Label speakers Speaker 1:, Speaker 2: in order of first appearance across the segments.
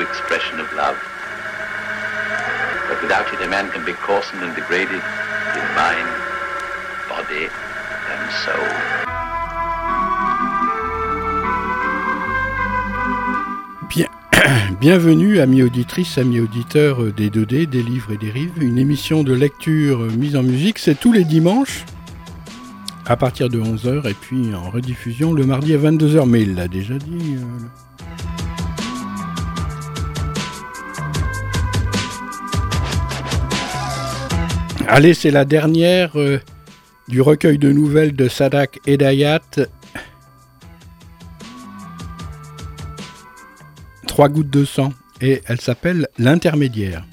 Speaker 1: expression of love. But without it, a man can be coarsened and degraded in mind, body, and soul.
Speaker 2: Bien, bienvenue, amis auditrices, amis auditeurs des 2D, des livres et des rives. Une émission de lecture mise en musique, c'est tous les dimanches à partir de 11h et puis en rediffusion le mardi à 22h. Mais il l'a déjà dit. euh, Allez, c'est la dernière euh, du recueil de nouvelles de Sadak Edayat. Trois gouttes de sang. Et elle s'appelle L'intermédiaire.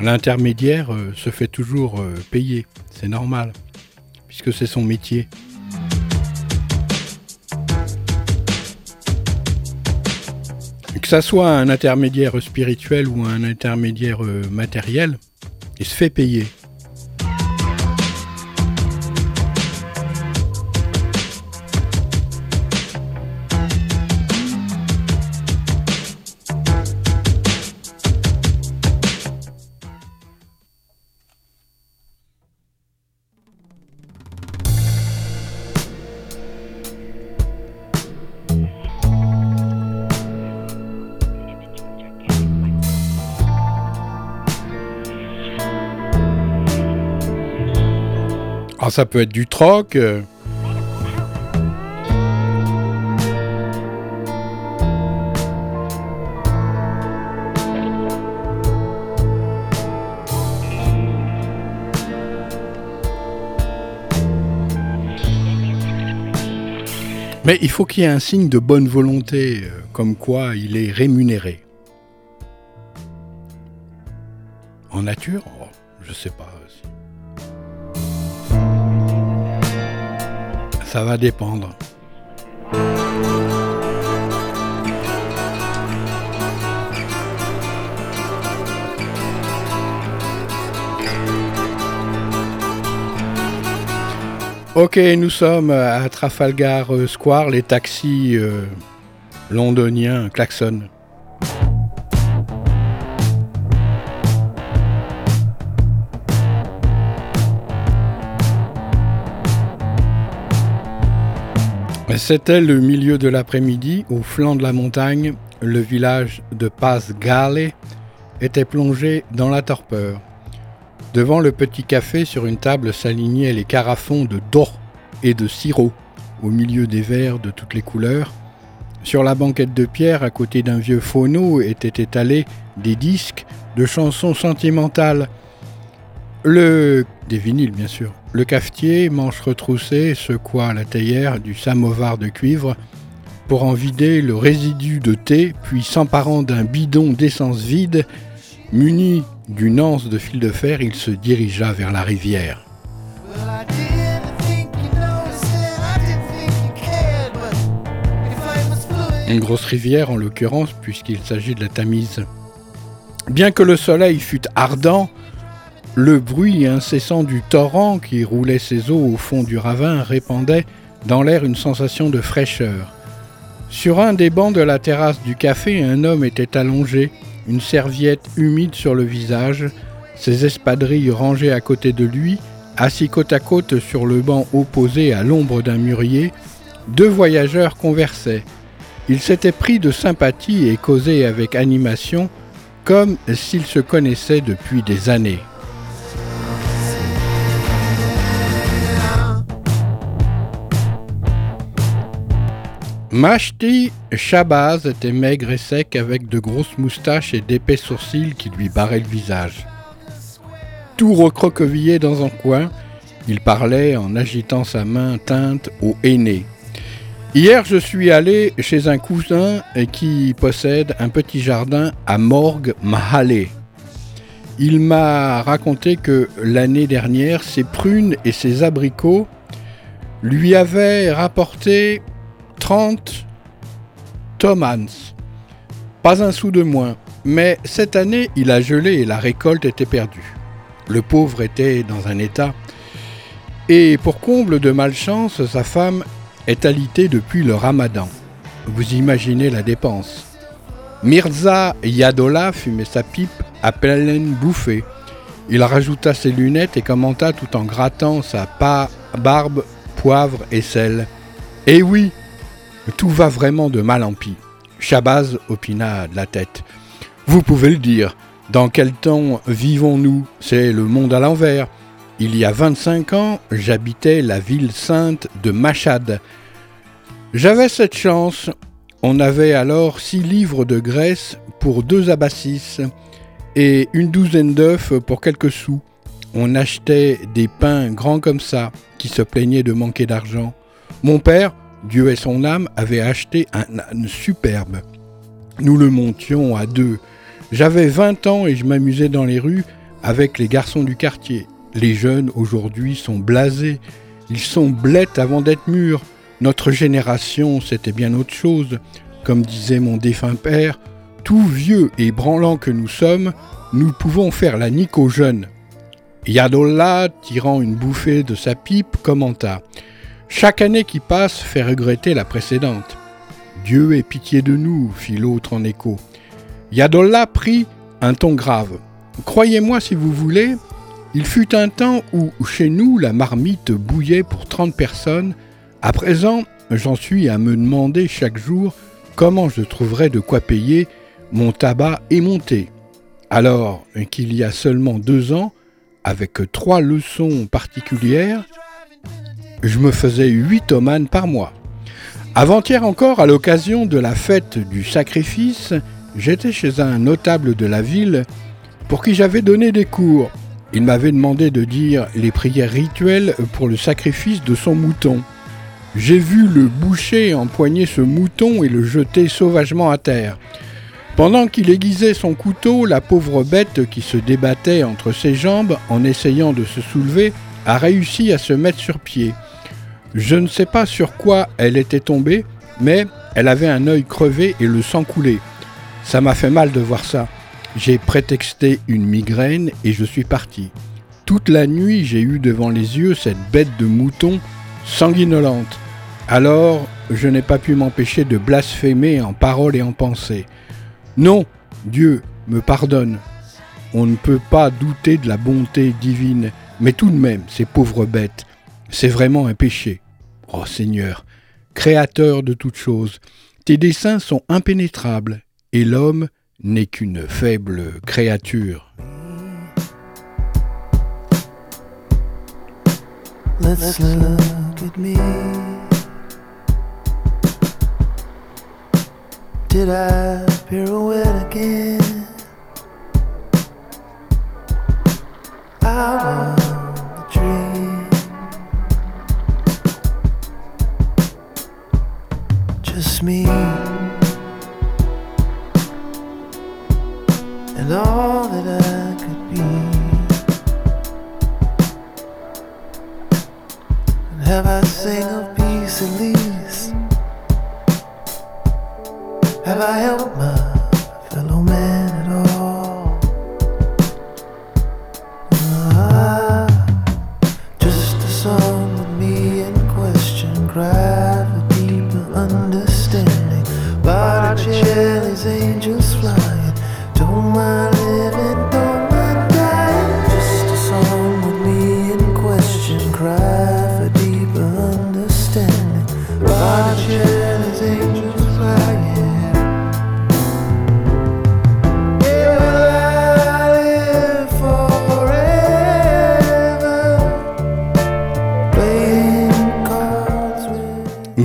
Speaker 2: L'intermédiaire euh, se fait toujours euh, payer. C'est normal. Puisque c'est son métier. Que ça soit un intermédiaire spirituel ou un intermédiaire euh, matériel, il se fait payer. Ça peut être du troc. euh, Mais il faut qu'il y ait un signe de bonne volonté, euh, comme quoi il est rémunéré. En nature Oh, Je sais pas. Ça va dépendre. Ok, nous sommes à Trafalgar euh, Square, les taxis euh, londoniens klaxonnent. C'était le milieu de l'après-midi, au flanc de la montagne, le village de Pasgale était plongé dans la torpeur. Devant le petit café, sur une table s'alignaient les carafons de d'eau et de sirop, au milieu des verres de toutes les couleurs. Sur la banquette de pierre, à côté d'un vieux phono, étaient étalés des disques de chansons sentimentales. Le... des vinyles, bien sûr. Le cafetier, manche retroussée, secoua la théière du samovar de cuivre pour en vider le résidu de thé, puis s'emparant d'un bidon d'essence vide, muni d'une anse de fil de fer, il se dirigea vers la rivière. Une grosse rivière en l'occurrence, puisqu'il s'agit de la Tamise. Bien que le soleil fût ardent, le bruit incessant du torrent qui roulait ses eaux au fond du ravin répandait dans l'air une sensation de fraîcheur. Sur un des bancs de la terrasse du café, un homme était allongé, une serviette humide sur le visage, ses espadrilles rangées à côté de lui, assis côte à côte sur le banc opposé à l'ombre d'un mûrier, deux voyageurs conversaient. Ils s'étaient pris de sympathie et causaient avec animation, comme s'ils se connaissaient depuis des années. Mashti Shabazz était maigre et sec avec de grosses moustaches et d'épais sourcils qui lui barraient le visage. Tout recroquevillé dans un coin, Il parlait en agitant sa main teinte au aîné. Hier, je suis allé chez un cousin qui possède un petit jardin à Morgue Mahale. Il m'a raconté que l'année dernière, ses prunes et ses abricots lui avaient rapporté 30 tomans. Pas un sou de moins. Mais cette année, il a gelé et la récolte était perdue. Le pauvre était dans un état. Et pour comble de malchance, sa femme est alitée depuis le ramadan. Vous imaginez la dépense. Mirza Yadola fumait sa pipe à pleine bouffée. Il rajouta ses lunettes et commenta tout en grattant sa barbe, poivre et sel. Eh oui, tout va vraiment de mal en pis. Shabazz opina de la tête. Vous pouvez le dire. Dans quel temps vivons-nous? C'est le monde à l'envers. Il y a 25 ans, j'habitais la ville sainte de Machad. J'avais cette chance, on avait alors six livres de graisse pour deux abassis et une douzaine d'œufs pour quelques sous. On achetait des pains grands comme ça, qui se plaignaient de manquer d'argent. Mon père, Dieu et son âme, avait acheté un âne superbe. Nous le montions à deux. J'avais 20 ans et je m'amusais dans les rues avec les garçons du quartier. Les jeunes aujourd'hui sont blasés. Ils sont blettes avant d'être mûrs. Notre génération, c'était bien autre chose. Comme disait mon défunt père, tout vieux et branlant que nous sommes, nous pouvons faire la nique aux jeunes. Yadollah, tirant une bouffée de sa pipe, commenta Chaque année qui passe fait regretter la précédente. Dieu ait pitié de nous, fit l'autre en écho. Yadollah prit un ton grave. Croyez-moi si vous voulez, il fut un temps où chez nous la marmite bouillait pour 30 personnes à présent, j'en suis à me demander chaque jour comment je trouverai de quoi payer mon tabac et mon thé. Alors qu'il y a seulement deux ans, avec trois leçons particulières, je me faisais huit omanes par mois. Avant-hier encore, à l'occasion de la fête du sacrifice, j'étais chez un notable de la ville pour qui j'avais donné des cours. Il m'avait demandé de dire les prières rituelles pour le sacrifice de son mouton. J'ai vu le boucher empoigner ce mouton et le jeter sauvagement à terre. Pendant qu'il aiguisait son couteau, la pauvre bête qui se débattait entre ses jambes en essayant de se soulever a réussi à se mettre sur pied. Je ne sais pas sur quoi elle était tombée, mais elle avait un œil crevé et le sang coulait. Ça m'a fait mal de voir ça. J'ai prétexté une migraine et je suis parti. Toute la nuit, j'ai eu devant les yeux cette bête de mouton sanguinolente. Alors, je n'ai pas pu m'empêcher de blasphémer en parole et en pensée. Non, Dieu me pardonne. On ne peut pas douter de la bonté divine, mais tout de même, ces pauvres bêtes, c'est vraiment un péché. Oh Seigneur, Créateur de toutes choses, tes desseins sont impénétrables, et l'homme n'est qu'une faible créature.
Speaker 3: Just me.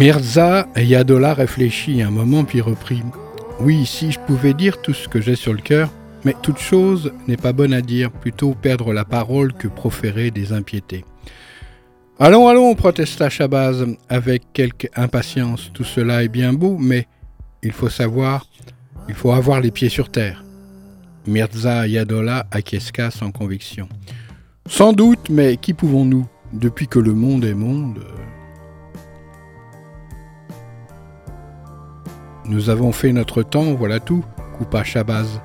Speaker 2: Mirza Yadola réfléchit un moment puis reprit. Oui, si je pouvais dire tout ce que j'ai sur le cœur, mais toute chose n'est pas bonne à dire, plutôt perdre la parole que proférer des impiétés. Allons, allons, protesta Shabazz avec quelque impatience. Tout cela est bien beau, mais il faut savoir, il faut avoir les pieds sur terre. Mirza Yadola acquiesça sans conviction. Sans doute, mais qui pouvons-nous? Depuis que le monde est monde. Nous avons fait notre temps, voilà tout, coupa Shabazz.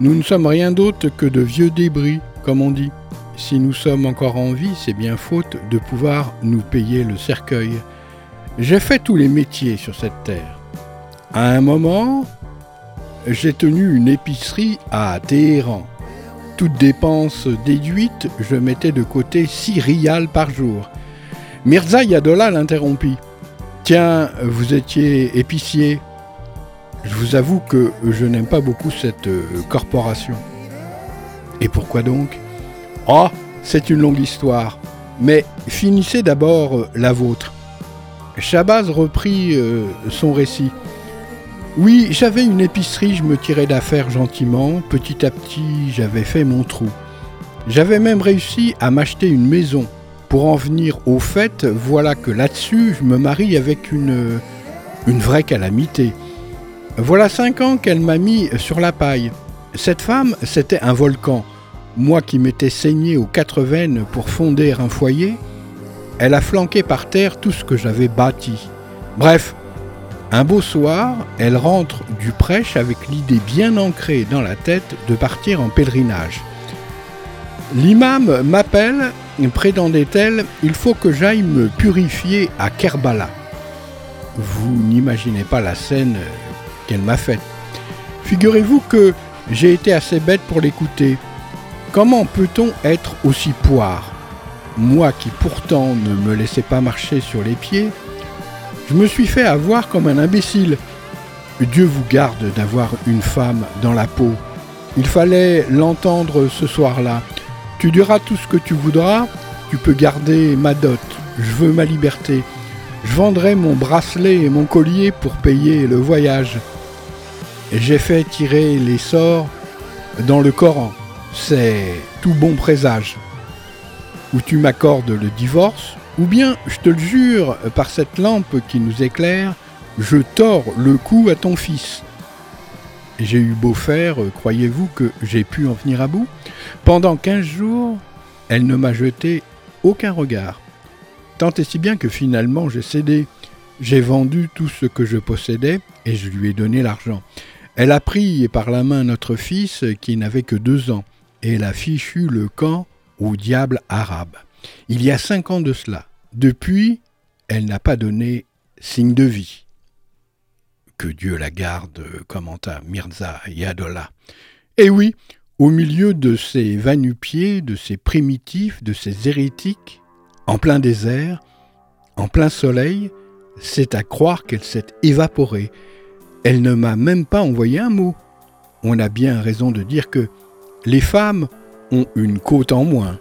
Speaker 2: Nous ne sommes rien d'autre que de vieux débris, comme on dit. Si nous sommes encore en vie, c'est bien faute de pouvoir nous payer le cercueil. J'ai fait tous les métiers sur cette terre. À un moment, j'ai tenu une épicerie à Téhéran. Toute dépense déduite, je mettais de côté 6 rials par jour. Mirza Yadola l'interrompit. Tiens, vous étiez épicier. Je vous avoue que je n'aime pas beaucoup cette euh, corporation. Et pourquoi donc? Oh, c'est une longue histoire. Mais finissez d'abord euh, la vôtre. Shabazz reprit euh, son récit. Oui, j'avais une épicerie, je me tirais d'affaire gentiment. Petit à petit, j'avais fait mon trou. J'avais même réussi à m'acheter une maison. Pour en venir au fait, voilà que là-dessus, je me marie avec une, une vraie calamité. Voilà cinq ans qu'elle m'a mis sur la paille. Cette femme, c'était un volcan. Moi qui m'étais saigné aux quatre veines pour fonder un foyer, elle a flanqué par terre tout ce que j'avais bâti. Bref, un beau soir, elle rentre du prêche avec l'idée bien ancrée dans la tête de partir en pèlerinage. L'imam m'appelle, prétendait-elle, il faut que j'aille me purifier à Kerbala. Vous n'imaginez pas la scène qu'elle m'a faite. Figurez-vous que j'ai été assez bête pour l'écouter. Comment peut-on être aussi poire? Moi qui pourtant ne me laissais pas marcher sur les pieds, je me suis fait avoir comme un imbécile. Dieu vous garde d'avoir une femme dans la peau. Il fallait l'entendre ce soir-là. Tu diras tout ce que tu voudras, tu peux garder ma dot. Je veux ma liberté. Je vendrai mon bracelet et mon collier pour payer le voyage. J'ai fait tirer les sorts dans le Coran. C'est tout bon présage. Ou tu m'accordes le divorce, ou bien, je te le jure, par cette lampe qui nous éclaire, je tords le cou à ton fils. J'ai eu beau faire, croyez-vous que j'ai pu en venir à bout? Pendant quinze jours, elle ne m'a jeté aucun regard. Tant et si bien que finalement j'ai cédé. J'ai vendu tout ce que je possédais et je lui ai donné l'argent. Elle a pris par la main notre fils qui n'avait que deux ans et elle a fichu le camp au diable arabe. Il y a cinq ans de cela. Depuis, elle n'a pas donné signe de vie. Que Dieu la garde, commenta Mirza Yadola. Et oui, au milieu de ces vanupiers, de ces primitifs, de ces hérétiques, en plein désert, en plein soleil, c'est à croire qu'elle s'est évaporée. Elle ne m'a même pas envoyé un mot. On a bien raison de dire que les femmes ont une côte en moins.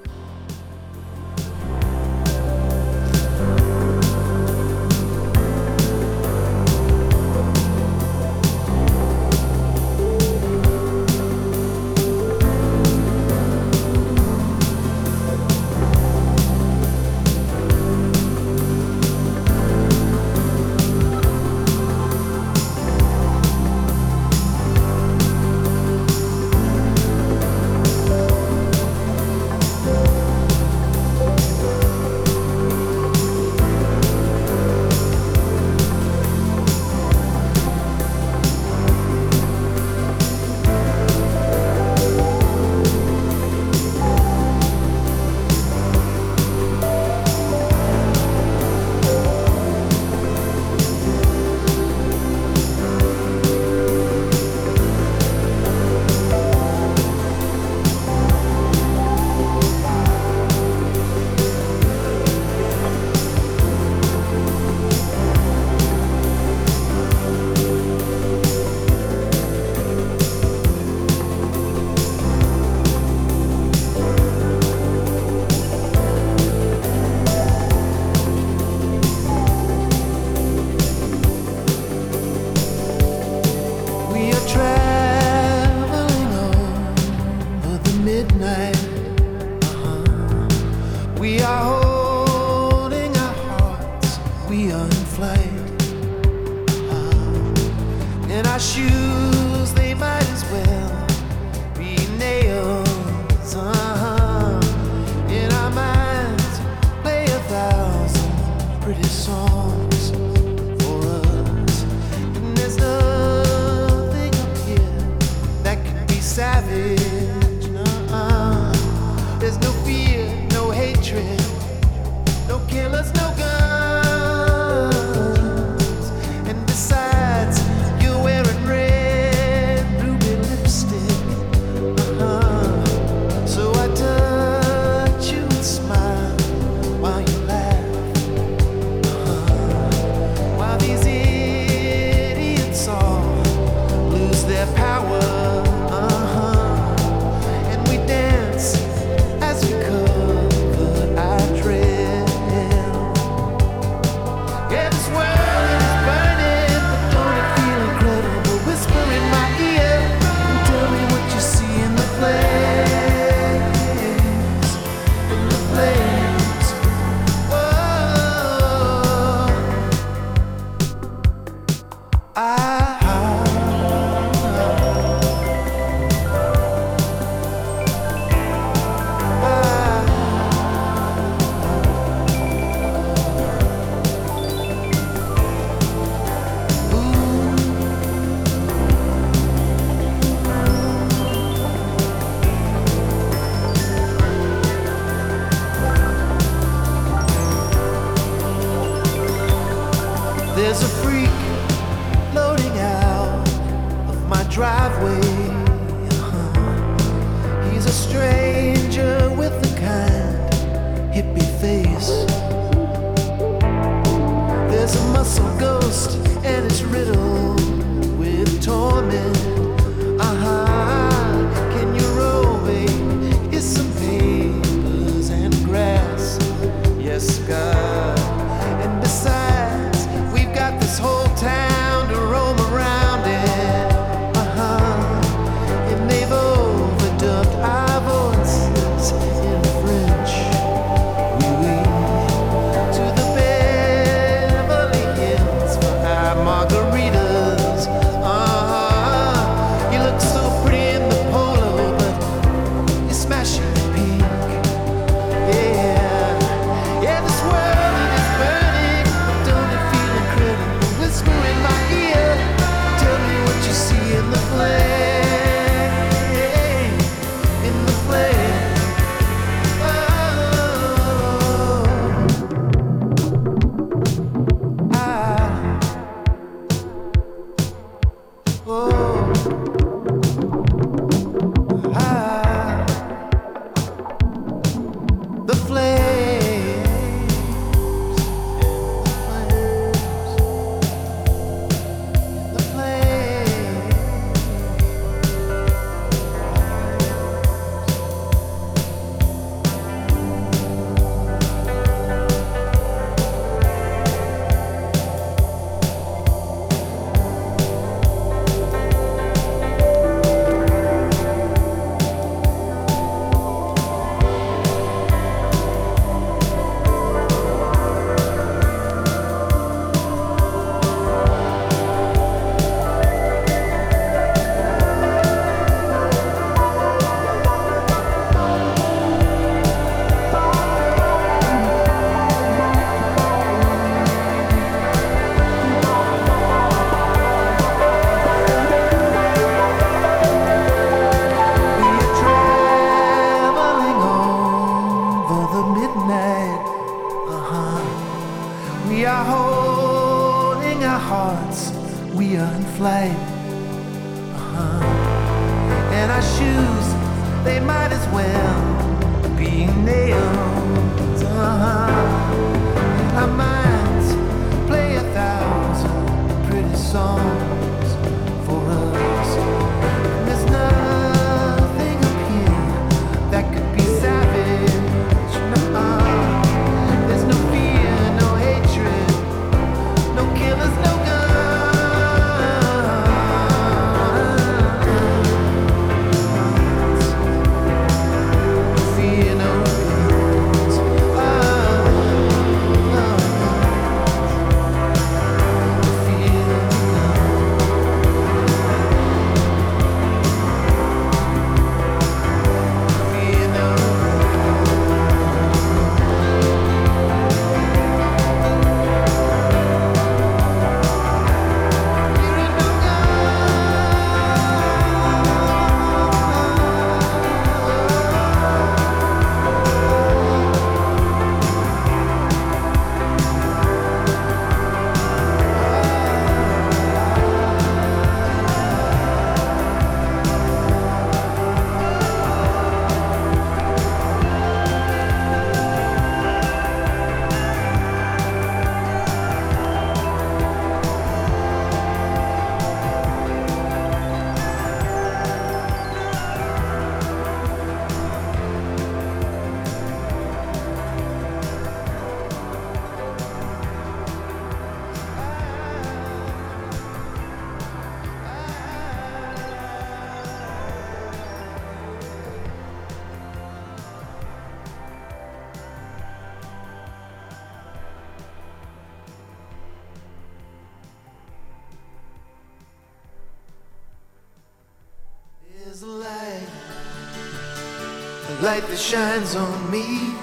Speaker 3: Shines on me.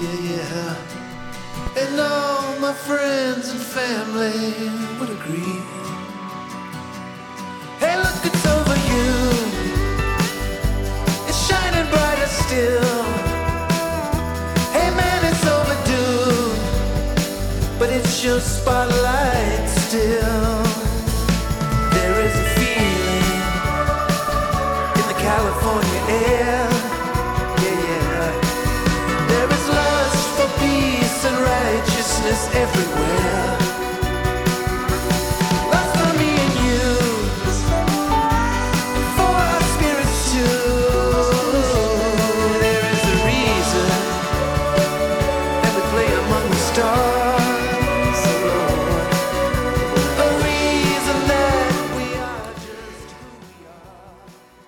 Speaker 3: Yeah, yeah. And all my friends and family would agree. Hey, look, it's over you. It's shining brighter still. Hey, man, it's overdue. But it's your spotlight still.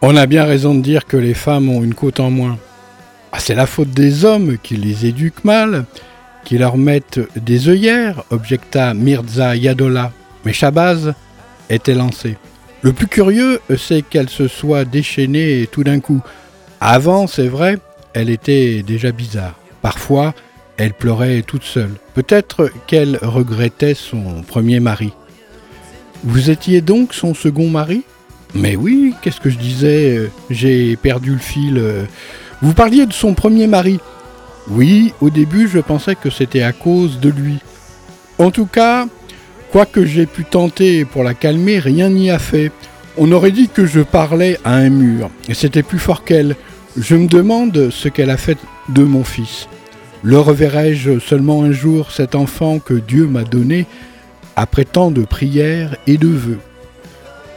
Speaker 2: On a bien raison de dire que les femmes ont une côte en moins. Ah, c'est la faute des hommes qui les éduquent mal, qui leur mettent des œillères, objecta Mirza Yadola. Mais Shabazz était lancée. Le plus curieux, c'est qu'elle se soit déchaînée tout d'un coup. Avant, c'est vrai, elle était déjà bizarre. Parfois, elle pleurait toute seule. Peut-être qu'elle regrettait son premier mari. Vous étiez donc son second mari? Mais oui, qu'est-ce que je disais? J'ai perdu le fil. Vous parliez de son premier mari. Oui, au début, je pensais que c'était à cause de lui. En tout cas, quoi que j'ai pu tenter pour la calmer, rien n'y a fait. On aurait dit que je parlais à un mur, c'était plus fort qu'elle. Je me demande ce qu'elle a fait de mon fils. Le reverrai-je seulement un jour, cet enfant que Dieu m'a donné, après tant de prières et de vœux?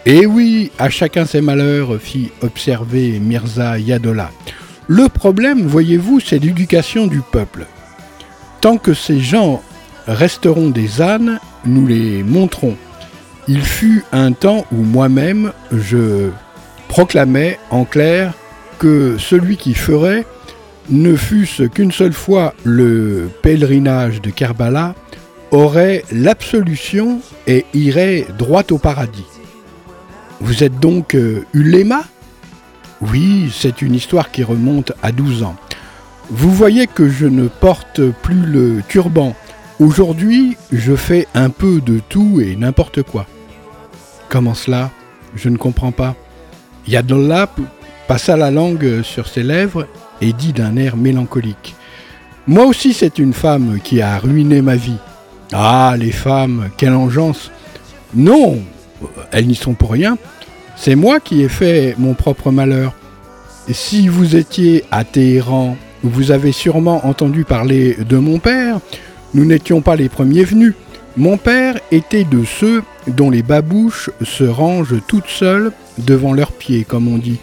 Speaker 2: Eh oui, à chacun ses malheurs, fit observer Mirza Yadola. Le problème, voyez-vous, c'est l'éducation du peuple. Tant que ces gens resteront des ânes, nous les montrons. Il fut un temps où moi-même je proclamais en clair que celui qui ferait ne fût-ce qu'une seule fois le pèlerinage de Kerbala aurait l'absolution et irait droit au paradis. Vous êtes donc euh, Uléma Oui, c'est une histoire qui remonte à 12 ans. Vous voyez que je ne porte plus le turban. Aujourd'hui, je fais un peu de tout et n'importe quoi. Comment cela? Je ne comprends pas. Yadollah passa la langue sur ses lèvres et dit d'un air mélancolique. Moi aussi, c'est une femme qui a ruiné ma vie. Ah, les femmes, quelle engeance Non, elles n'y sont pour rien. C'est moi qui ai fait mon propre malheur. Si vous étiez à Téhéran, vous avez sûrement entendu parler de mon père. Nous n'étions pas les premiers venus. Mon père était de ceux dont les babouches se rangent toutes seules devant leurs pieds, comme on dit.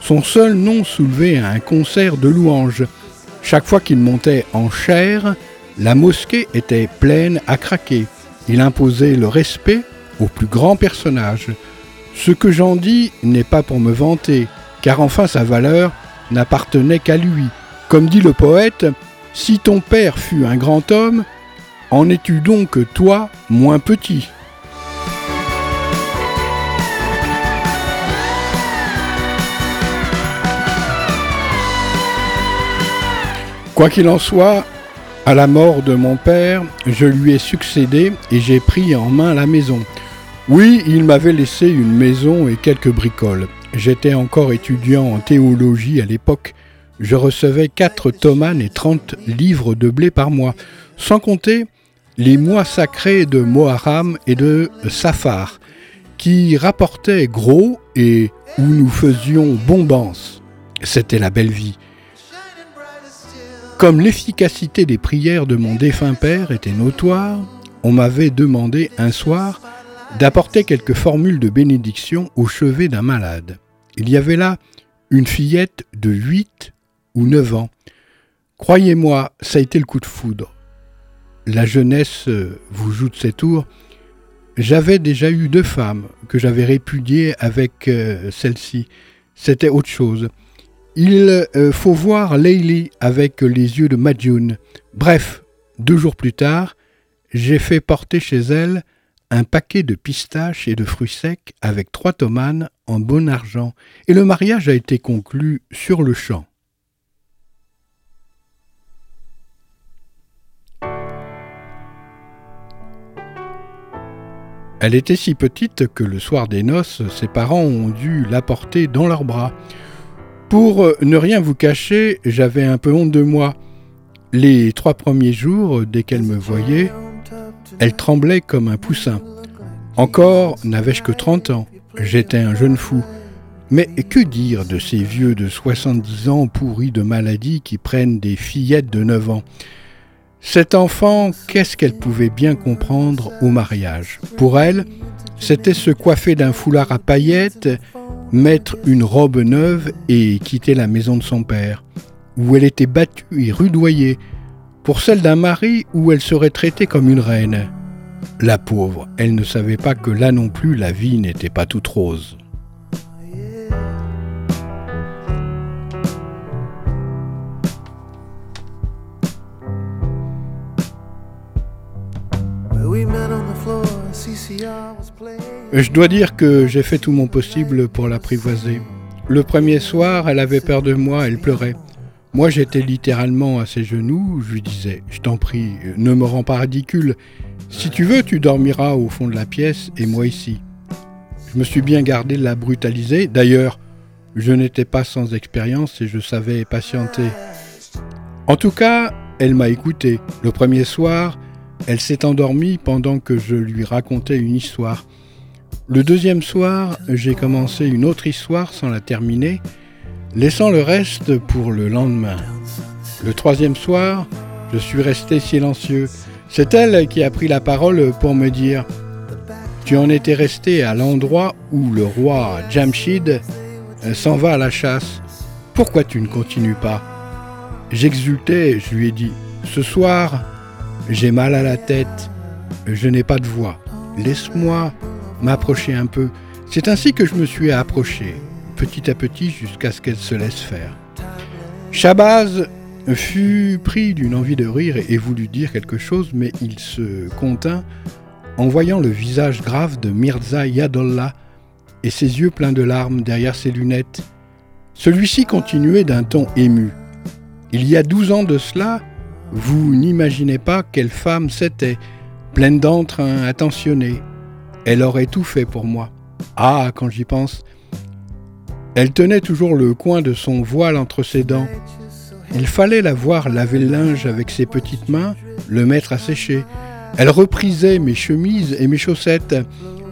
Speaker 2: Son seul nom soulevait un concert de louanges. Chaque fois qu'il montait en chair, la mosquée était pleine à craquer. Il imposait le respect aux plus grands personnages. Ce que j'en dis n'est pas pour me vanter, car enfin sa valeur n'appartenait qu'à lui. Comme dit le poète, si ton père fut un grand homme, en es-tu donc toi moins petit? Quoi qu'il en soit, à la mort de mon père, je lui ai succédé et j'ai pris en main la maison. Oui, il m'avait laissé une maison et quelques bricoles. J'étais encore étudiant en théologie à l'époque. Je recevais 4 tomanes et 30 livres de blé par mois, sans compter les mois sacrés de Moharam et de Safar, qui rapportaient gros et où nous faisions bombance. C'était la belle vie. Comme l'efficacité des prières de mon défunt père était notoire, on m'avait demandé un soir d'apporter quelques formules de bénédiction au chevet d'un malade. Il y avait là une fillette de 8 ou 9 ans. Croyez-moi, ça a été le coup de foudre. La jeunesse euh, vous joue de ses tours. J'avais déjà eu deux femmes que j'avais répudiées avec euh, celle-ci. C'était autre chose. Il euh, faut voir Leili avec les yeux de Madjoun. Bref, deux jours plus tard, j'ai fait porter chez elle un paquet de pistaches et de fruits secs avec trois tomanes en bon argent, et le mariage a été conclu sur le champ. Elle était si petite que le soir des noces, ses parents ont dû la porter dans leurs bras. Pour euh, ne rien vous cacher, j'avais un peu honte de moi. Les trois premiers jours, dès qu'elle me voyait, elle tremblait comme un poussin. Encore n'avais-je que 30 ans. J'étais un jeune fou. Mais que dire de ces vieux de 70 ans pourris de maladies qui prennent des fillettes de 9 ans? Cette enfant, qu'est-ce qu'elle pouvait bien comprendre au mariage? Pour elle, c'était se coiffer d'un foulard à paillettes, mettre une robe neuve et quitter la maison de son père où elle était battue et rudoyée, pour celle d'un mari où elle serait traitée comme une reine. La pauvre, elle ne savait pas que là non plus la vie n'était pas toute rose. Je dois dire que j'ai fait tout mon possible pour l'apprivoiser. Le premier soir, elle avait peur de moi, elle pleurait. Moi, j'étais littéralement à ses genoux, je lui disais Je t'en prie, ne me rends pas ridicule. Si tu veux, tu dormiras au fond de la pièce et moi ici. Je me suis bien gardé de la brutaliser. D'ailleurs, je n'étais pas sans expérience et je savais patienter. En tout cas, elle m'a écouté. Le premier soir, elle s'est endormie pendant que je lui racontais une histoire. Le deuxième soir, j'ai commencé une autre histoire sans la terminer laissant le reste pour le lendemain. Le troisième soir, je suis resté silencieux. C'est elle qui a pris la parole pour me dire Tu en étais resté à l'endroit où le roi Jamshid s'en va à la chasse. Pourquoi tu ne continues pas? J'exultais, je lui ai dit Ce soir, j'ai mal à la tête, je n'ai pas de voix. Laisse-moi m'approcher un peu. C'est ainsi que je me suis approché petit à petit jusqu'à ce qu'elle se laisse faire. Shabazz fut pris d'une envie de rire et voulut dire quelque chose, mais il se contint en voyant le visage grave de Mirza Yadollah et ses yeux pleins de larmes derrière ses lunettes. Celui-ci continuait d'un ton ému. Il y a douze ans de cela, vous n'imaginez pas quelle femme c'était, pleine d'entrain, attentionnée. Elle aurait tout fait pour moi. Ah, quand j'y pense, elle tenait toujours le coin de son voile entre ses dents. Il fallait la voir laver le linge avec ses petites mains, le mettre à sécher. Elle reprisait mes chemises et mes chaussettes.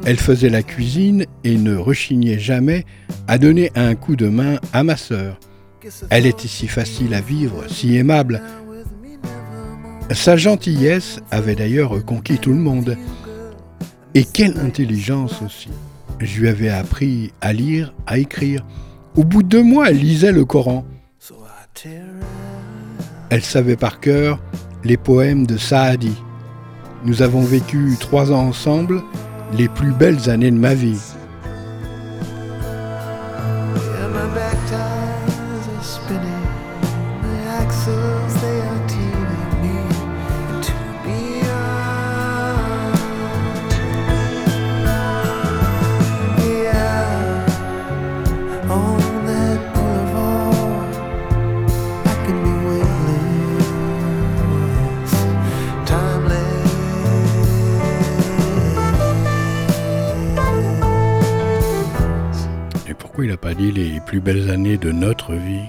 Speaker 2: Elle faisait la cuisine et ne rechignait jamais à donner un coup de main à ma sœur. Elle était si facile à vivre, si aimable. Sa gentillesse avait d'ailleurs conquis tout le monde. Et quelle intelligence aussi. Je lui avais appris à lire, à écrire. Au bout de deux mois, elle lisait le Coran. Elle savait par cœur les poèmes de Saadi. Nous avons vécu trois ans ensemble, les plus belles années de ma vie. Pas dit les plus belles années de notre vie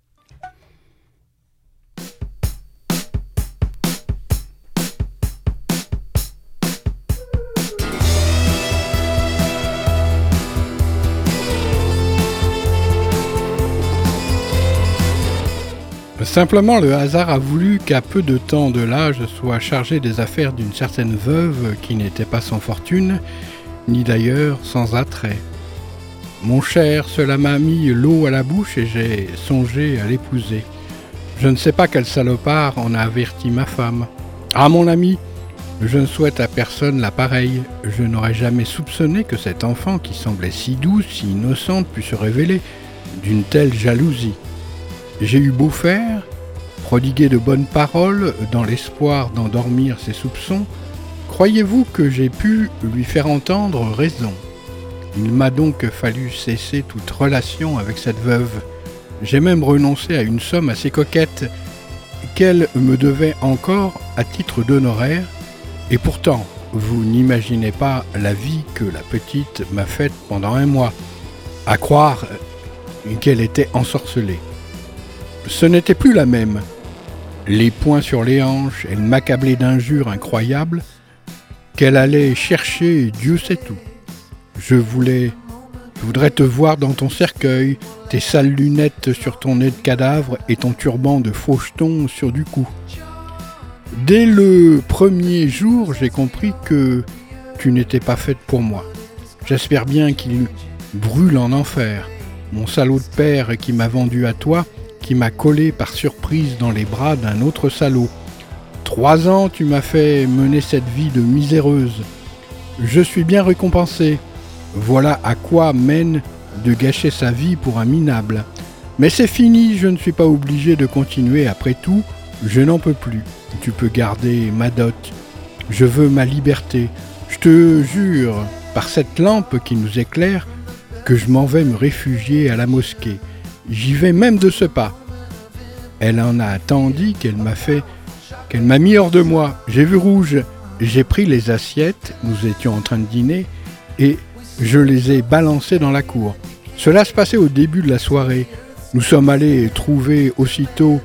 Speaker 2: Simplement, le hasard a voulu qu'à peu de temps de là, je sois chargé des affaires d'une certaine veuve qui n'était pas sans fortune, ni d'ailleurs sans attrait. Mon cher, cela m'a mis l'eau à la bouche et j'ai songé à l'épouser. Je ne sais pas quel salopard en a averti ma femme. Ah mon ami, je ne souhaite à personne la pareille. Je n'aurais jamais soupçonné que cette enfant qui semblait si douce, si innocente, pût se révéler d'une telle jalousie. J'ai eu beau faire, prodiguer de bonnes paroles dans l'espoir d'endormir ses soupçons, croyez-vous que j'ai pu lui faire entendre raison? Il m'a donc fallu cesser toute relation avec cette veuve. J'ai même renoncé à une somme assez coquette qu'elle me devait encore à titre d'honoraire, et pourtant, vous n'imaginez pas la vie que la petite m'a faite pendant un mois, à croire qu'elle était ensorcelée. Ce n'était plus la même. Les poings sur les hanches, elle m'accablait d'injures incroyables qu'elle allait chercher Dieu sait tout. Je voulais, je voudrais te voir dans ton cercueil, tes sales lunettes sur ton nez de cadavre et ton turban de faucheton sur du cou. Dès le premier jour, j'ai compris que tu n'étais pas faite pour moi. J'espère bien qu'il brûle en enfer. Mon salaud de père qui m'a vendu à toi, m'a collé par surprise dans les bras d'un autre salaud. Trois ans tu m'as fait mener cette vie de miséreuse. Je suis bien récompensé. Voilà à quoi mène de gâcher sa vie pour un minable. Mais c'est fini, je ne suis pas obligé de continuer après tout, je n'en peux plus. Tu peux garder ma dot. Je veux ma liberté. Je te jure, par cette lampe qui nous éclaire, que je m'en vais me réfugier à la mosquée. J'y vais même de ce pas. Elle en a tant dit qu'elle m'a fait, qu'elle m'a mis hors de moi. J'ai vu rouge. J'ai pris les assiettes, nous étions en train de dîner, et je les ai balancées dans la cour. Cela se passait au début de la soirée. Nous sommes allés trouver aussitôt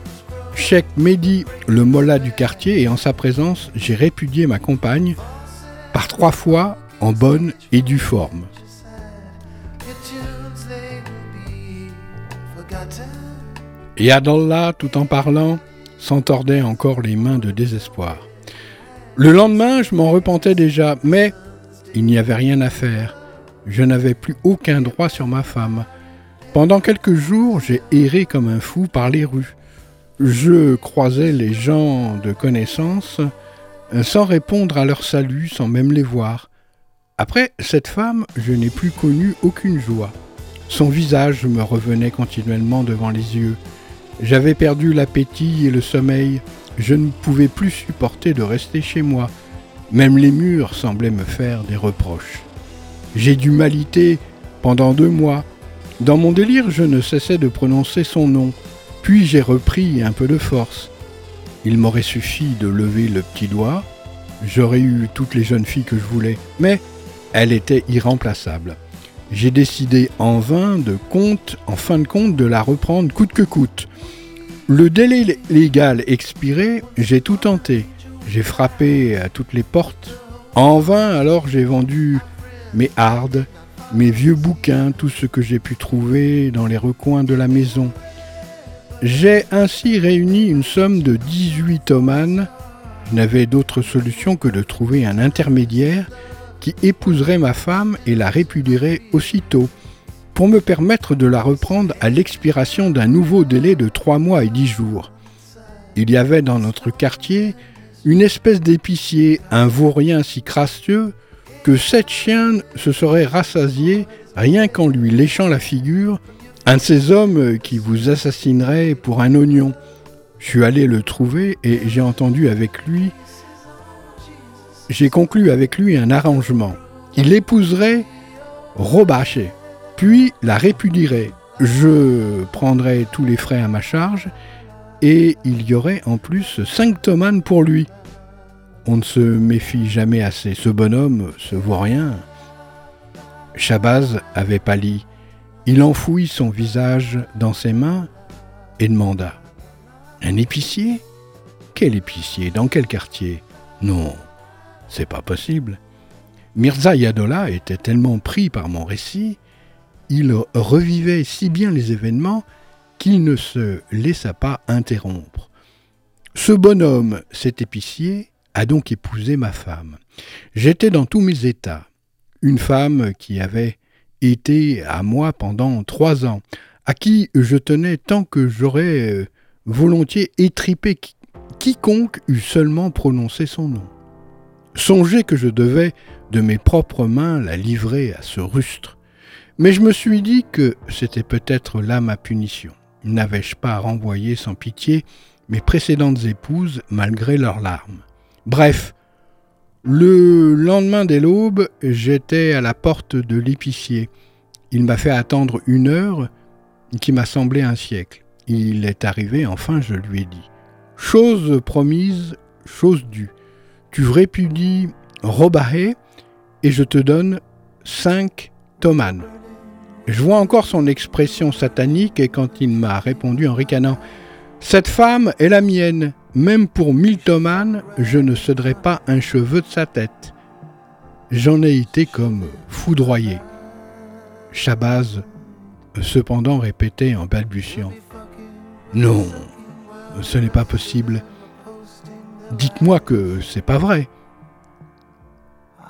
Speaker 2: Cheikh Mehdi, le mollah du quartier, et en sa présence, j'ai répudié ma compagne par trois fois en bonne et due forme. Et Adallah, tout en parlant, s'entordait encore les mains de désespoir. Le lendemain, je m'en repentais déjà, mais il n'y avait rien à faire. Je n'avais plus aucun droit sur ma femme. Pendant quelques jours, j'ai erré comme un fou par les rues. Je croisais les gens de connaissance sans répondre à leur salut, sans même les voir. Après cette femme, je n'ai plus connu aucune joie. Son visage me revenait continuellement devant les yeux. J'avais perdu l'appétit et le sommeil. Je ne pouvais plus supporter de rester chez moi. Même les murs semblaient me faire des reproches. J'ai dû m'aliter pendant deux mois. Dans mon délire, je ne cessais de prononcer son nom. Puis j'ai repris un peu de force. Il m'aurait suffi de lever le petit doigt. J'aurais eu toutes les jeunes filles que je voulais. Mais elle était irremplaçable. J'ai décidé en vain de compte, en fin de compte, de la reprendre coûte que coûte. Le délai légal expiré, j'ai tout tenté. J'ai frappé à toutes les portes. En vain, alors j'ai vendu mes hardes, mes vieux bouquins, tout ce que j'ai pu trouver dans les recoins de la maison. J'ai ainsi réuni une somme de 18 tomanes. Je n'avais d'autre solution que de trouver un intermédiaire qui épouserait ma femme et la répudierait aussitôt, pour me permettre de la reprendre à l'expiration d'un nouveau délai de trois mois et dix jours. Il y avait dans notre quartier une espèce d'épicier, un vaurien si crasseux, que sept chiens se seraient rassasiés rien qu'en lui léchant la figure, un de ces hommes qui vous assassinerait pour un oignon. Je suis allé le trouver et j'ai entendu avec lui j'ai conclu avec lui un arrangement. Il épouserait Robaché, puis la répudierait. Je prendrais tous les frais à ma charge et il y aurait en plus cinq tomanes pour lui. On ne se méfie jamais assez. Ce bonhomme se voit rien. Shabazz avait pâli. Il enfouit son visage dans ses mains et demanda Un épicier? Quel épicier? Dans quel quartier? Non, c'est pas possible. Mirza Yadola était tellement pris par mon récit, il revivait si bien les événements qu'il ne se laissa pas interrompre. Ce bonhomme, cet épicier, a donc épousé ma femme. J'étais dans tous mes états. Une femme qui avait été à moi pendant trois ans, à qui je tenais tant que j'aurais euh, volontiers étripé quiconque eût seulement prononcé son nom. Songez que je devais de mes propres mains la livrer à ce rustre. Mais je me suis dit que c'était peut-être là ma punition. N'avais-je pas renvoyé sans pitié mes précédentes épouses malgré leurs larmes? Bref, le lendemain dès l'aube, j'étais à la porte de l'épicier. Il m'a fait attendre une heure qui m'a semblé un siècle. Il est arrivé, enfin je lui ai dit. Chose promise, chose due. Tu répudies Robahé et je te donne cinq tomanes. Je vois encore son expression satanique et quand il m'a répondu en ricanant Cette femme est la mienne, même pour mille tomanes, je ne céderai pas un cheveu de sa tête. J'en ai été comme foudroyé. Chabaz, cependant, répétait en balbutiant Non, ce n'est pas possible. Dites-moi que c'est pas vrai.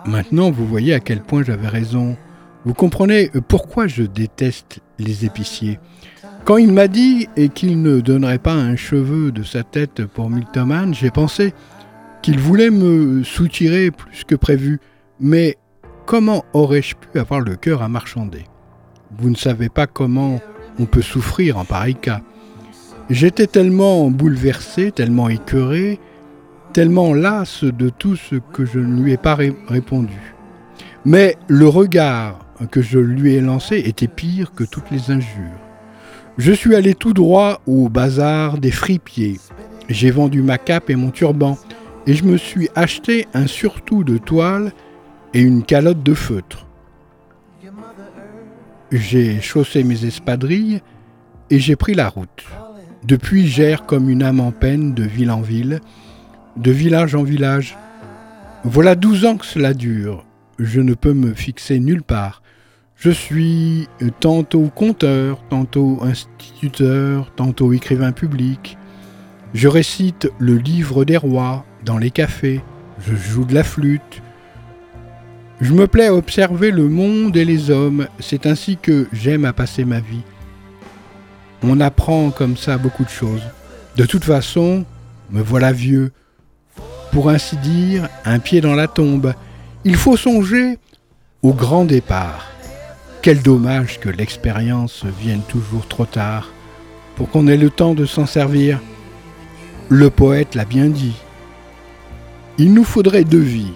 Speaker 2: Maintenant, vous voyez à quel point j'avais raison. Vous comprenez pourquoi je déteste les épiciers. Quand il m'a dit qu'il ne donnerait pas un cheveu de sa tête pour Miltoman, j'ai pensé qu'il voulait me soutirer plus que prévu. Mais comment aurais-je pu avoir le cœur à marchander? Vous ne savez pas comment on peut souffrir en pareil cas. J'étais tellement bouleversé, tellement écœuré, tellement lasse de tout ce que je ne lui ai pas répondu. Mais le regard que je lui ai lancé était pire que toutes les injures. Je suis allé tout droit au bazar des fripiers. J'ai vendu ma cape et mon turban, et je me suis acheté un surtout de toile et une calotte de feutre. J'ai chaussé mes espadrilles et j'ai pris la route. Depuis, j'erre comme une âme en peine de ville en ville, de village en village. Voilà douze ans que cela dure. Je ne peux me fixer nulle part. Je suis tantôt conteur, tantôt instituteur, tantôt écrivain public. Je récite le livre des rois dans les cafés. Je joue de la flûte. Je me plais à observer le monde et les hommes. C'est ainsi que j'aime à passer ma vie. On apprend comme ça beaucoup de choses. De toute façon, me voilà vieux. Pour ainsi dire, un pied dans la tombe. Il faut songer au grand départ. Quel dommage que l'expérience vienne toujours trop tard pour qu'on ait le temps de s'en servir. Le poète l'a bien dit. Il nous faudrait deux vies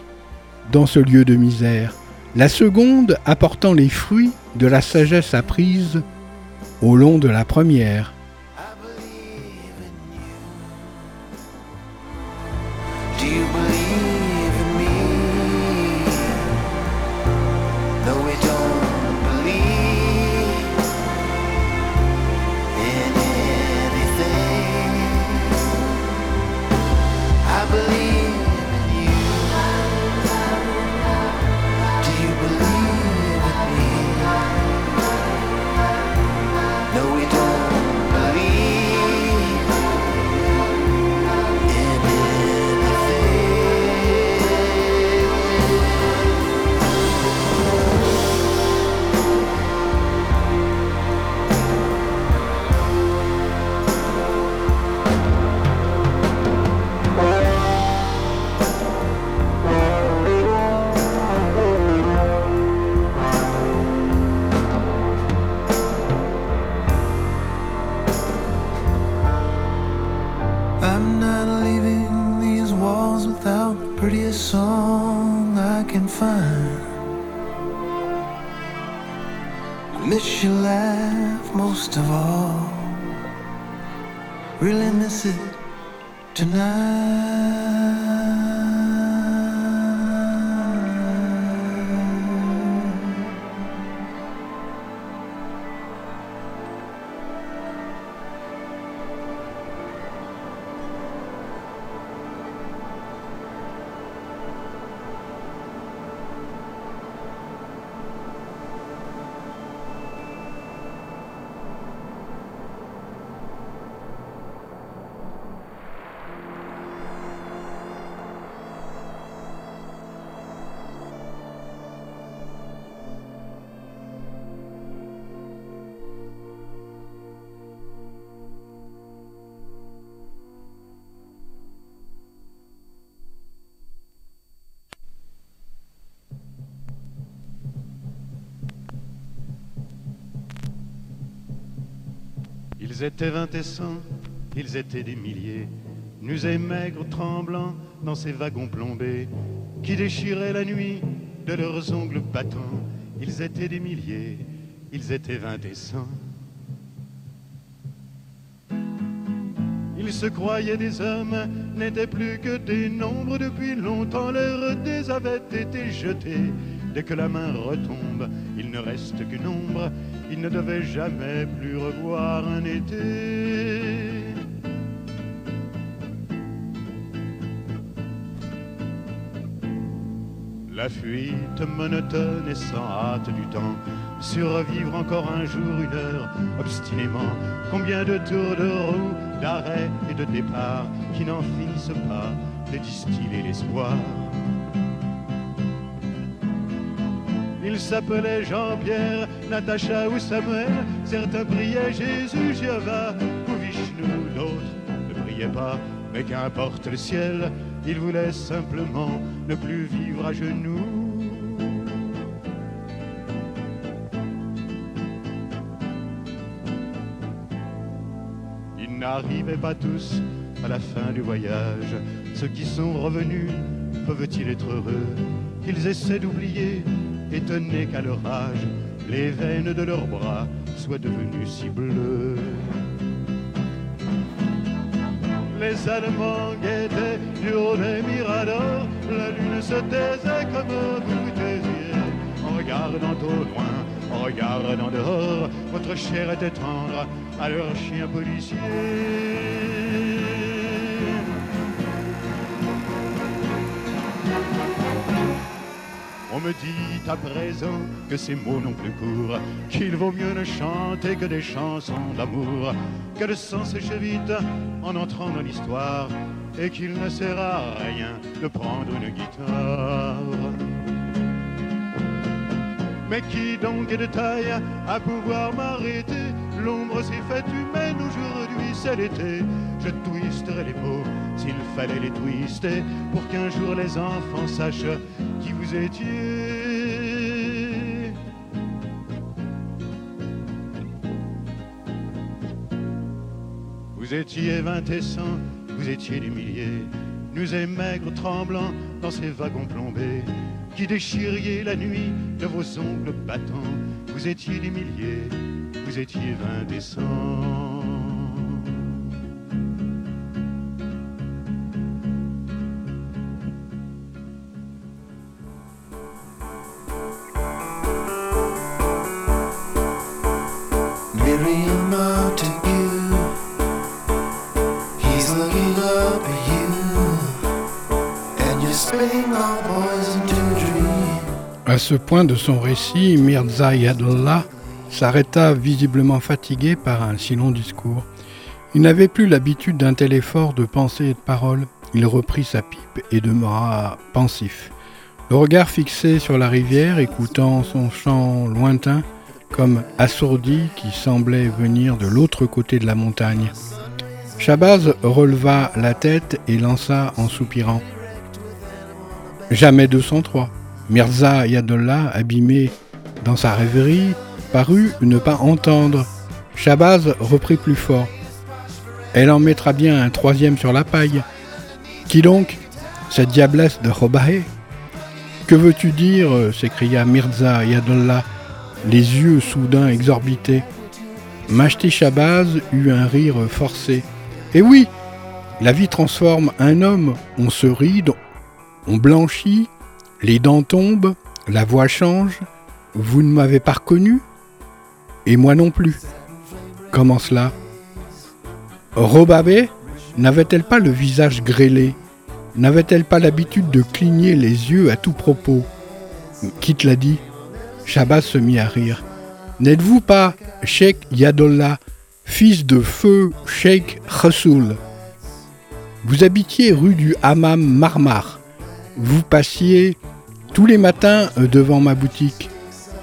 Speaker 2: dans ce lieu de misère, la seconde apportant les fruits de la sagesse apprise au long de la première.
Speaker 4: Ils étaient vingt et cent, ils étaient des milliers, nus et maigres, tremblants dans ces wagons plombés, qui déchiraient la nuit de leurs ongles battants. Ils étaient des milliers, ils étaient vingt et cent. Ils se croyaient des hommes, n'étaient plus que des nombres depuis longtemps. Leurs dés avaient été jetés. Dès que la main retombe, il ne reste qu'une ombre il ne devait jamais plus revoir un été. La fuite monotone et sans hâte du temps, survivre encore un jour, une heure, obstinément, combien de tours de roue, d'arrêt et de départ qui n'en finissent pas de distiller l'espoir. Il s'appelait Jean-Pierre, Natacha ou Samuel. Certains priaient Jésus, Jéhovah ou Vishnu. D'autres ne priaient pas, mais qu'importe le ciel, ils voulaient simplement ne plus vivre à genoux. Ils n'arrivaient pas tous à la fin du voyage. Ceux qui sont revenus peuvent-ils être heureux? Ils essaient d'oublier étonnés qu'à leur âge, les veines de leurs bras soient devenues si bleues. Les Allemands guettaient du haut des miradors, la lune se taisait comme vous taisiez, en regardant au loin, en regardant dehors, votre chair était tendre à leur chien policier. On me dit à présent que ces mots n'ont plus cours, qu'il vaut mieux ne chanter que des chansons d'amour, que le sang s'échevite vite en entrant dans l'histoire, et qu'il ne sert à rien de prendre une guitare. Mais qui donc est de taille à pouvoir m'arrêter? L'ombre s'est faite humaine aujourd'hui, c'est l'été. Je twisterai les peaux s'il fallait les twister pour qu'un jour les enfants sachent vous étiez. Vingt et cent, vous étiez des milliers, nous et maigres tremblants dans ces wagons plombés, qui déchiriez la nuit de vos ongles battants. Vous étiez des milliers, vous étiez vingt et cent.
Speaker 2: Ce point de son récit, Mirza Yadullah s'arrêta visiblement fatigué par un si long discours. Il n'avait plus l'habitude d'un tel effort de pensée et de parole. Il reprit sa pipe et demeura pensif, le regard fixé sur la rivière, écoutant son chant lointain, comme assourdi qui semblait venir de l'autre côté de la montagne. Shabazz releva la tête et lança en soupirant. Jamais 203. Mirza Yadollah, abîmé dans sa rêverie, parut ne pas entendre. Shabazz reprit plus fort. Elle en mettra bien un troisième sur la paille. Qui donc Cette diablesse de Robahe Que veux-tu dire? s'écria Mirza Yadollah les yeux soudain exorbités. Machti Shabazz eut un rire forcé. Et oui, la vie transforme un homme, on se ride, on blanchit, les dents tombent, la voix change. Vous ne m'avez pas reconnu Et moi non plus. Comment cela? Robabé n'avait-elle pas le visage grêlé? N'avait-elle pas l'habitude de cligner les yeux à tout propos? Qui te l'a dit? Shabazz se mit à rire. N'êtes-vous pas Sheikh Yadollah, fils de feu Sheikh Rassoul Vous habitiez rue du Hammam Marmar. Vous passiez tous les matins devant ma boutique.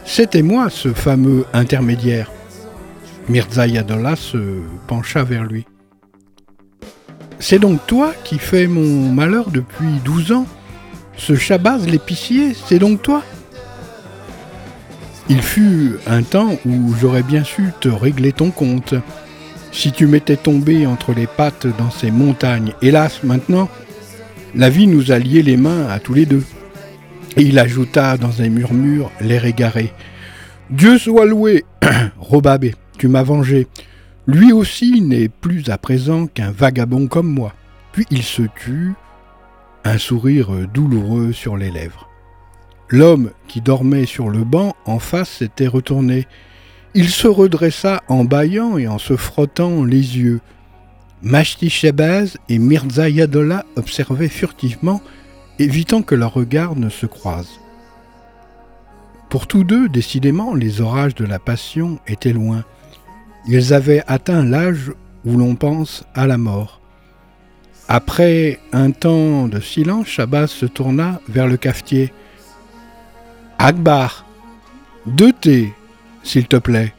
Speaker 2: C'était moi ce fameux intermédiaire. Mirza Yadollah se pencha vers lui. C'est donc toi qui fais mon malheur depuis douze ans Ce Shabazz l'épicier, c'est donc toi il fut un temps où j'aurais bien su te régler ton compte. Si tu m'étais tombé entre les pattes dans ces montagnes, hélas maintenant, la vie nous a lié les mains à tous les deux. Et il ajouta dans un murmure l'air égaré. Dieu soit loué, Robabé, tu m'as vengé. Lui aussi n'est plus à présent qu'un vagabond comme moi. Puis il se tut, un sourire douloureux sur les lèvres. L'homme qui dormait sur le banc en face s'était retourné. Il se redressa en bâillant et en se frottant les yeux. Mashti Shebaz et Mirza Yadola observaient furtivement, évitant que leurs regards ne se croisent. Pour tous deux, décidément, les orages de la passion étaient loin. Ils avaient atteint l'âge où l'on pense à la mort. Après un temps de silence, Shabazz se tourna vers le cafetier. Akbar, deux thés, s'il te plaît.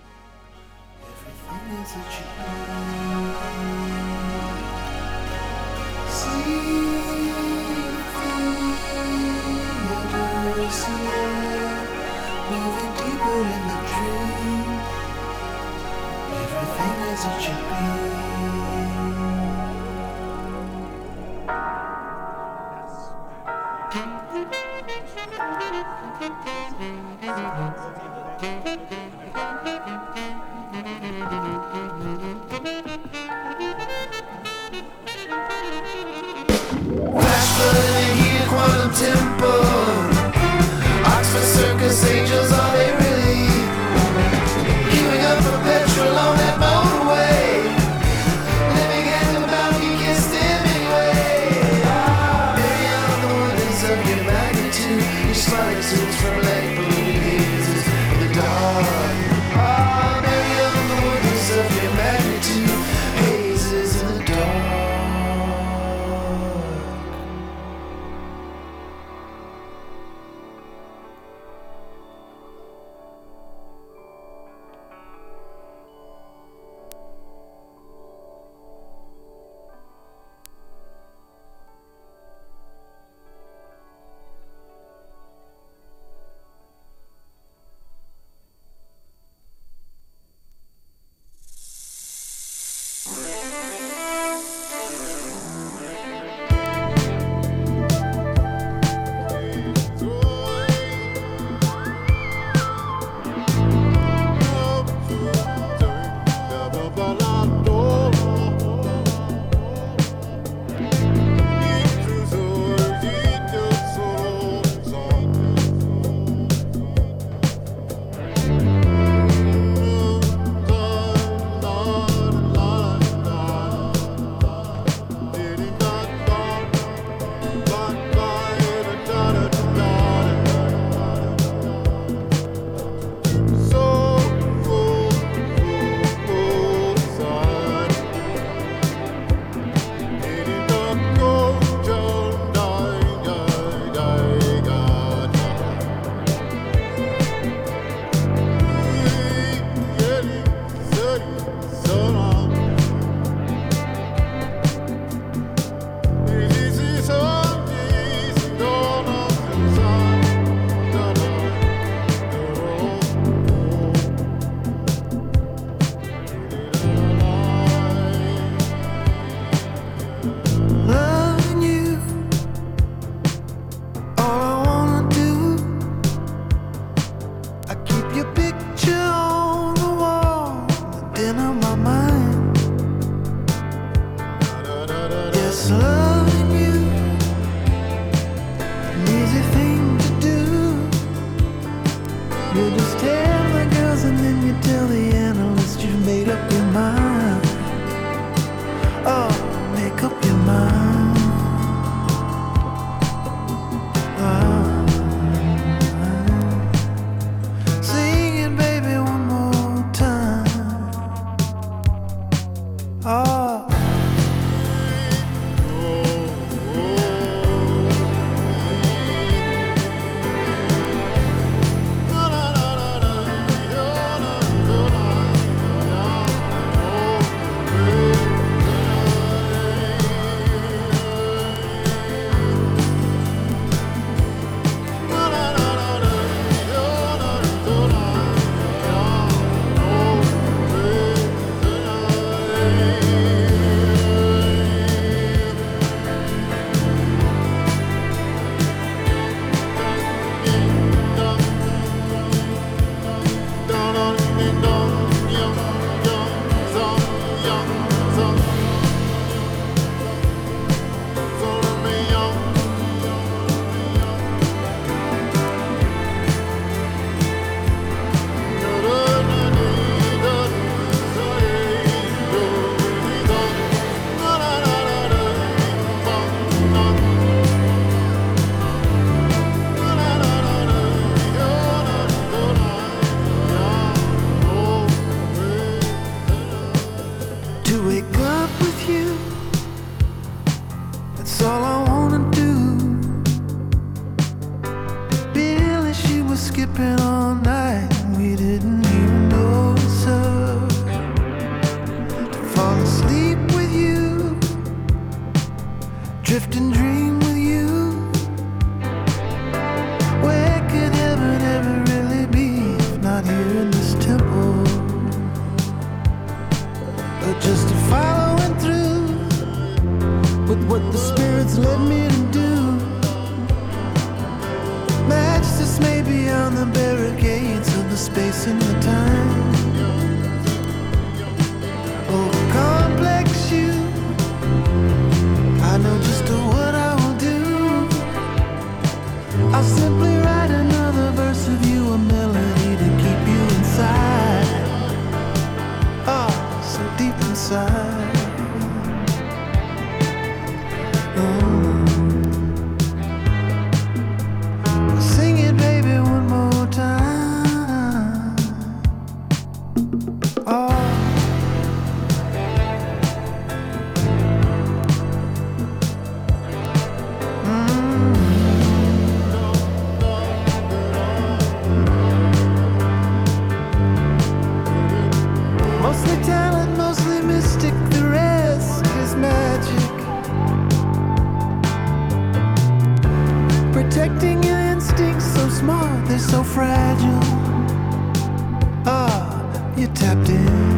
Speaker 2: you tapped in.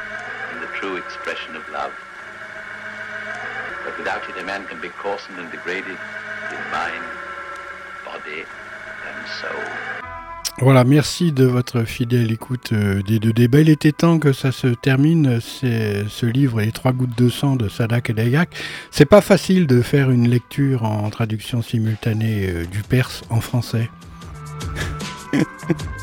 Speaker 1: true expression of love. But without it, a man can be coarsened and degraded in mind, body and soul.
Speaker 2: Voilà, merci de votre fidèle écoute euh, des deux débats. Il était temps que ça se termine, c'est ce livre Les trois gouttes de sang de Sadak et Dayak. C'est pas facile de faire une lecture en traduction simultanée euh, du perse en français.